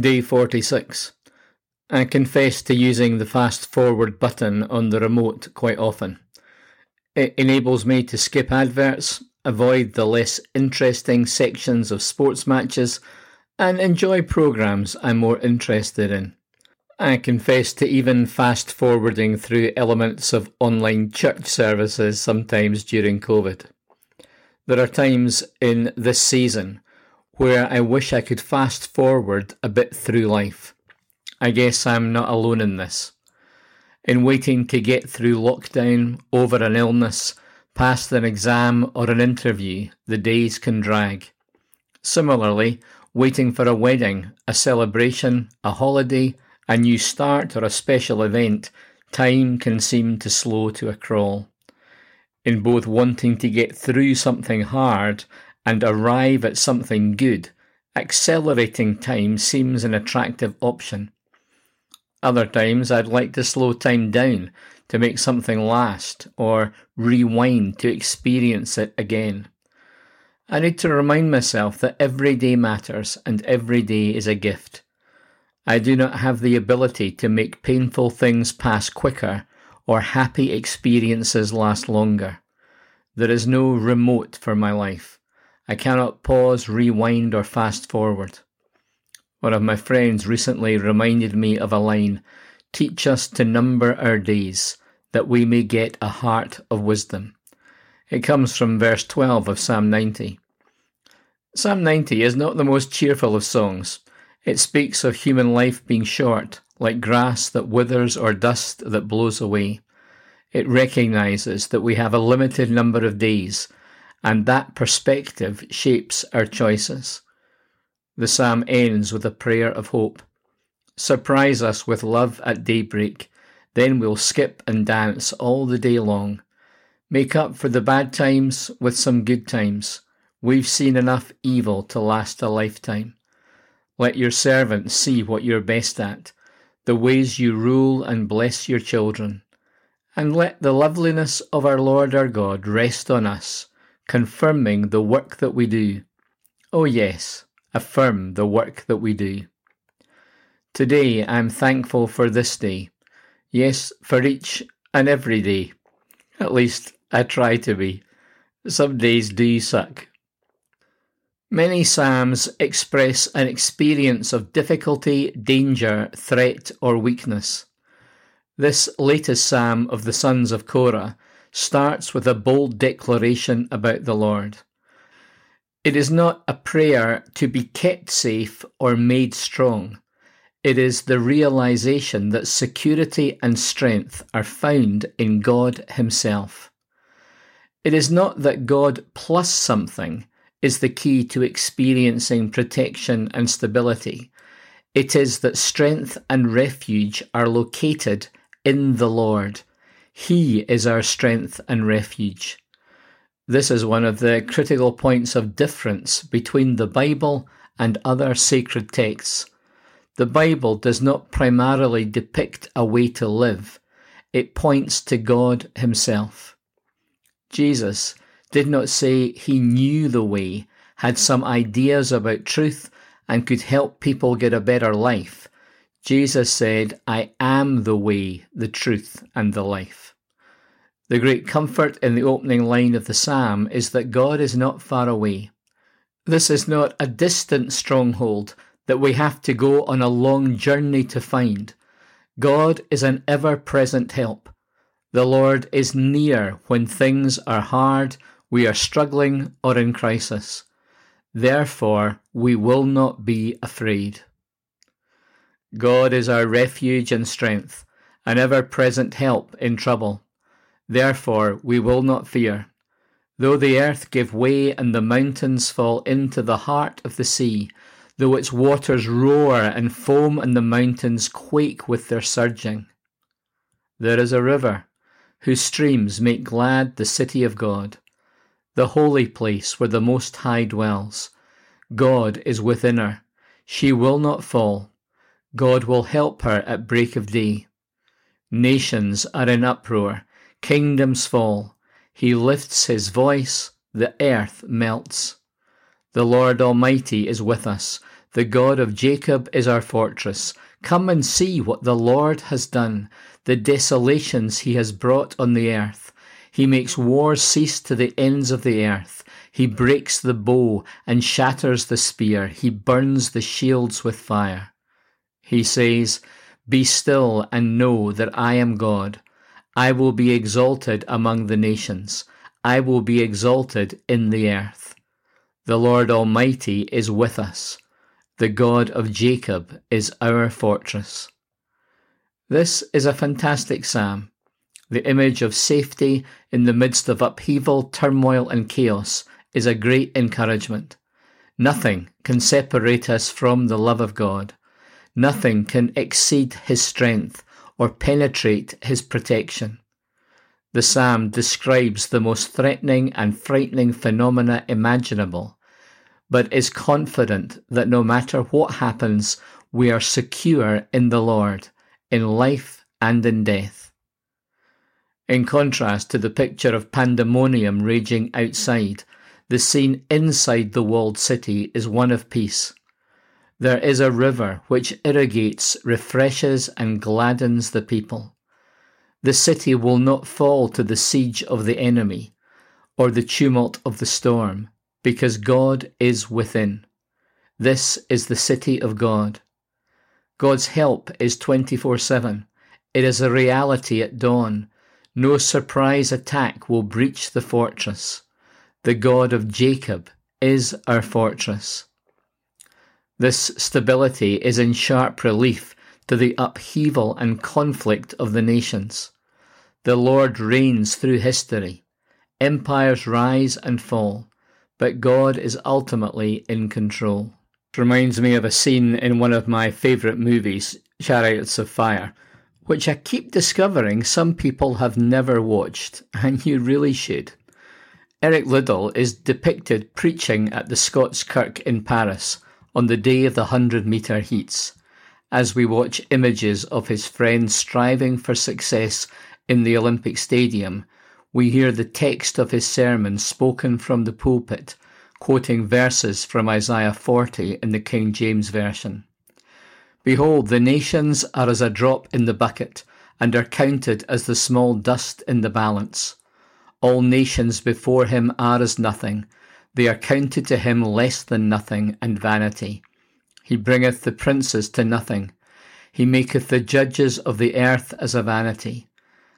Day 46. I confess to using the fast forward button on the remote quite often. It enables me to skip adverts, avoid the less interesting sections of sports matches, and enjoy programs I'm more interested in. I confess to even fast forwarding through elements of online church services sometimes during COVID. There are times in this season where I wish I could fast forward a bit through life. I guess I'm not alone in this. In waiting to get through lockdown, over an illness, past an exam or an interview, the days can drag. Similarly, waiting for a wedding, a celebration, a holiday, a new start, or a special event, time can seem to slow to a crawl. In both wanting to get through something hard and arrive at something good, accelerating time seems an attractive option. Other times I'd like to slow time down to make something last or rewind to experience it again. I need to remind myself that every day matters and every day is a gift. I do not have the ability to make painful things pass quicker or happy experiences last longer. There is no remote for my life. I cannot pause, rewind, or fast forward. One of my friends recently reminded me of a line Teach us to number our days, that we may get a heart of wisdom. It comes from verse 12 of Psalm 90. Psalm 90 is not the most cheerful of songs. It speaks of human life being short, like grass that withers or dust that blows away. It recognizes that we have a limited number of days and that perspective shapes our choices. The psalm ends with a prayer of hope. Surprise us with love at daybreak, then we'll skip and dance all the day long. Make up for the bad times with some good times. We've seen enough evil to last a lifetime. Let your servants see what you're best at, the ways you rule and bless your children. And let the loveliness of our Lord our God rest on us confirming the work that we do. Oh, yes, affirm the work that we do. Today I am thankful for this day. Yes, for each and every day. At least I try to be. Some days do suck. Many Psalms express an experience of difficulty, danger, threat, or weakness. This latest Psalm of the sons of Korah starts with a bold declaration about the Lord. It is not a prayer to be kept safe or made strong. It is the realization that security and strength are found in God Himself. It is not that God plus something is the key to experiencing protection and stability. It is that strength and refuge are located in the Lord he is our strength and refuge. This is one of the critical points of difference between the Bible and other sacred texts. The Bible does not primarily depict a way to live, it points to God Himself. Jesus did not say he knew the way, had some ideas about truth, and could help people get a better life. Jesus said, I am the way, the truth, and the life. The great comfort in the opening line of the psalm is that God is not far away. This is not a distant stronghold that we have to go on a long journey to find. God is an ever present help. The Lord is near when things are hard, we are struggling, or in crisis. Therefore, we will not be afraid. God is our refuge and strength, an ever present help in trouble. Therefore we will not fear. Though the earth give way and the mountains fall into the heart of the sea, though its waters roar and foam and the mountains quake with their surging. There is a river, whose streams make glad the city of God, the holy place where the Most High dwells. God is within her. She will not fall. God will help her at break of day. Nations are in uproar, kingdoms fall. He lifts his voice, the earth melts. The Lord Almighty is with us. The God of Jacob is our fortress. Come and see what the Lord has done, the desolations he has brought on the earth. He makes wars cease to the ends of the earth. He breaks the bow and shatters the spear. He burns the shields with fire. He says, Be still and know that I am God. I will be exalted among the nations. I will be exalted in the earth. The Lord Almighty is with us. The God of Jacob is our fortress. This is a fantastic psalm. The image of safety in the midst of upheaval, turmoil, and chaos is a great encouragement. Nothing can separate us from the love of God. Nothing can exceed his strength or penetrate his protection. The psalm describes the most threatening and frightening phenomena imaginable, but is confident that no matter what happens, we are secure in the Lord, in life and in death. In contrast to the picture of pandemonium raging outside, the scene inside the walled city is one of peace. There is a river which irrigates, refreshes, and gladdens the people. The city will not fall to the siege of the enemy or the tumult of the storm, because God is within. This is the city of God. God's help is 24 7. It is a reality at dawn. No surprise attack will breach the fortress. The God of Jacob is our fortress. This stability is in sharp relief to the upheaval and conflict of the nations. The Lord reigns through history. Empires rise and fall, but God is ultimately in control. It reminds me of a scene in one of my favourite movies, Chariots of Fire, which I keep discovering some people have never watched, and you really should. Eric Liddell is depicted preaching at the Scots Kirk in Paris on the day of the 100 metre heats, as we watch images of his friends striving for success in the Olympic Stadium, we hear the text of his sermon spoken from the pulpit, quoting verses from Isaiah 40 in the King James Version. Behold, the nations are as a drop in the bucket, and are counted as the small dust in the balance. All nations before him are as nothing, they are counted to him less than nothing and vanity. He bringeth the princes to nothing, he maketh the judges of the earth as a vanity.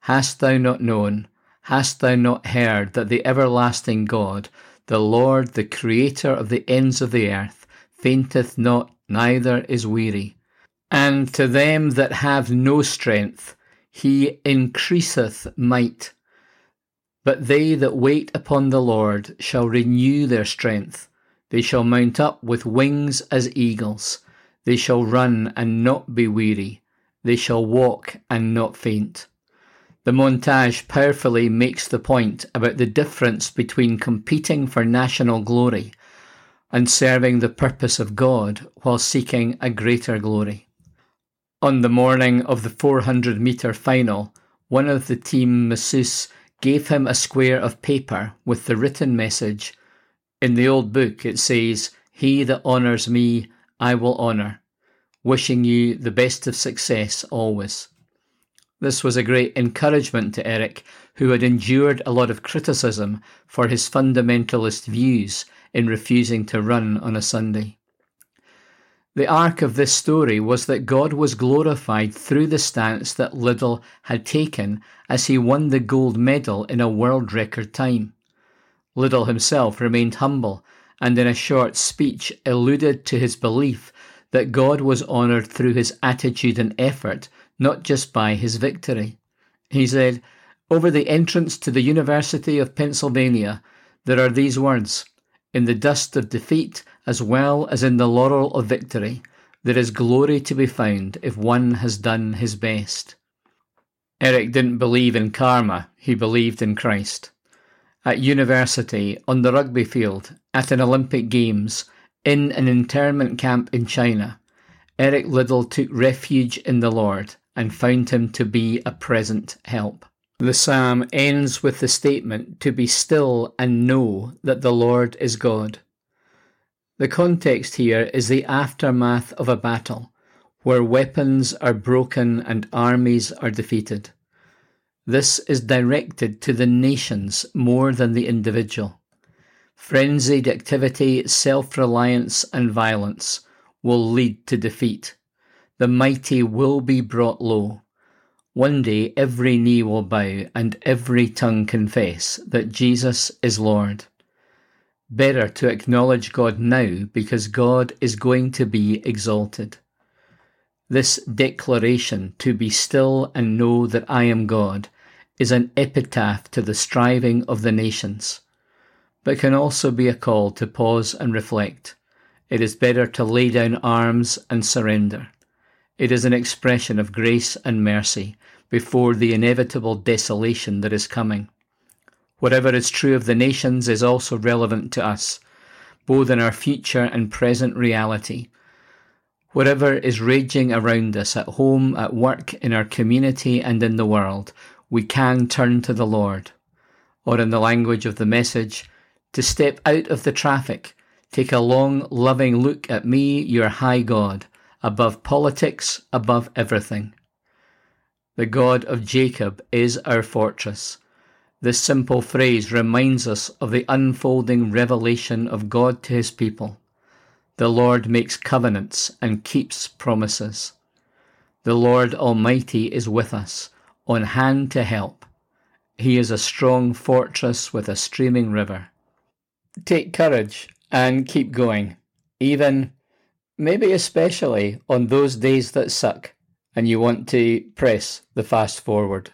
Hast thou not known, hast thou not heard that the everlasting God, the Lord, the Creator of the ends of the earth, fainteth not, neither is weary? And to them that have no strength, he increaseth might. But they that wait upon the Lord shall renew their strength. They shall mount up with wings as eagles. They shall run and not be weary. They shall walk and not faint. The montage powerfully makes the point about the difference between competing for national glory and serving the purpose of God while seeking a greater glory. On the morning of the 400 metre final, one of the team masseuse gave him a square of paper with the written message. In the old book it says, He that honours me, I will honour, wishing you the best of success always. This was a great encouragement to Eric, who had endured a lot of criticism for his fundamentalist views in refusing to run on a Sunday. The arc of this story was that God was glorified through the stance that Liddell had taken as he won the gold medal in a world record time. Liddell himself remained humble and in a short speech alluded to his belief that God was honoured through his attitude and effort not just by his victory. He said, Over the entrance to the University of Pennsylvania, there are these words In the dust of defeat, as well as in the laurel of victory, there is glory to be found if one has done his best. Eric didn't believe in karma, he believed in Christ. At university, on the rugby field, at an Olympic Games, in an internment camp in China, Eric Liddell took refuge in the Lord and found him to be a present help. The psalm ends with the statement to be still and know that the Lord is God. The context here is the aftermath of a battle, where weapons are broken and armies are defeated. This is directed to the nations more than the individual. Frenzied activity, self reliance, and violence will lead to defeat. The mighty will be brought low. One day every knee will bow and every tongue confess that Jesus is Lord. Better to acknowledge God now because God is going to be exalted. This declaration, to be still and know that I am God, is an epitaph to the striving of the nations, but can also be a call to pause and reflect. It is better to lay down arms and surrender. It is an expression of grace and mercy before the inevitable desolation that is coming. Whatever is true of the nations is also relevant to us, both in our future and present reality. Whatever is raging around us at home, at work, in our community, and in the world, we can turn to the Lord. Or, in the language of the message, to step out of the traffic Take a long, loving look at me, your high God, above politics, above everything. The God of Jacob is our fortress. This simple phrase reminds us of the unfolding revelation of God to his people. The Lord makes covenants and keeps promises. The Lord Almighty is with us, on hand to help. He is a strong fortress with a streaming river. Take courage and keep going, even, maybe especially on those days that suck and you want to press the fast forward.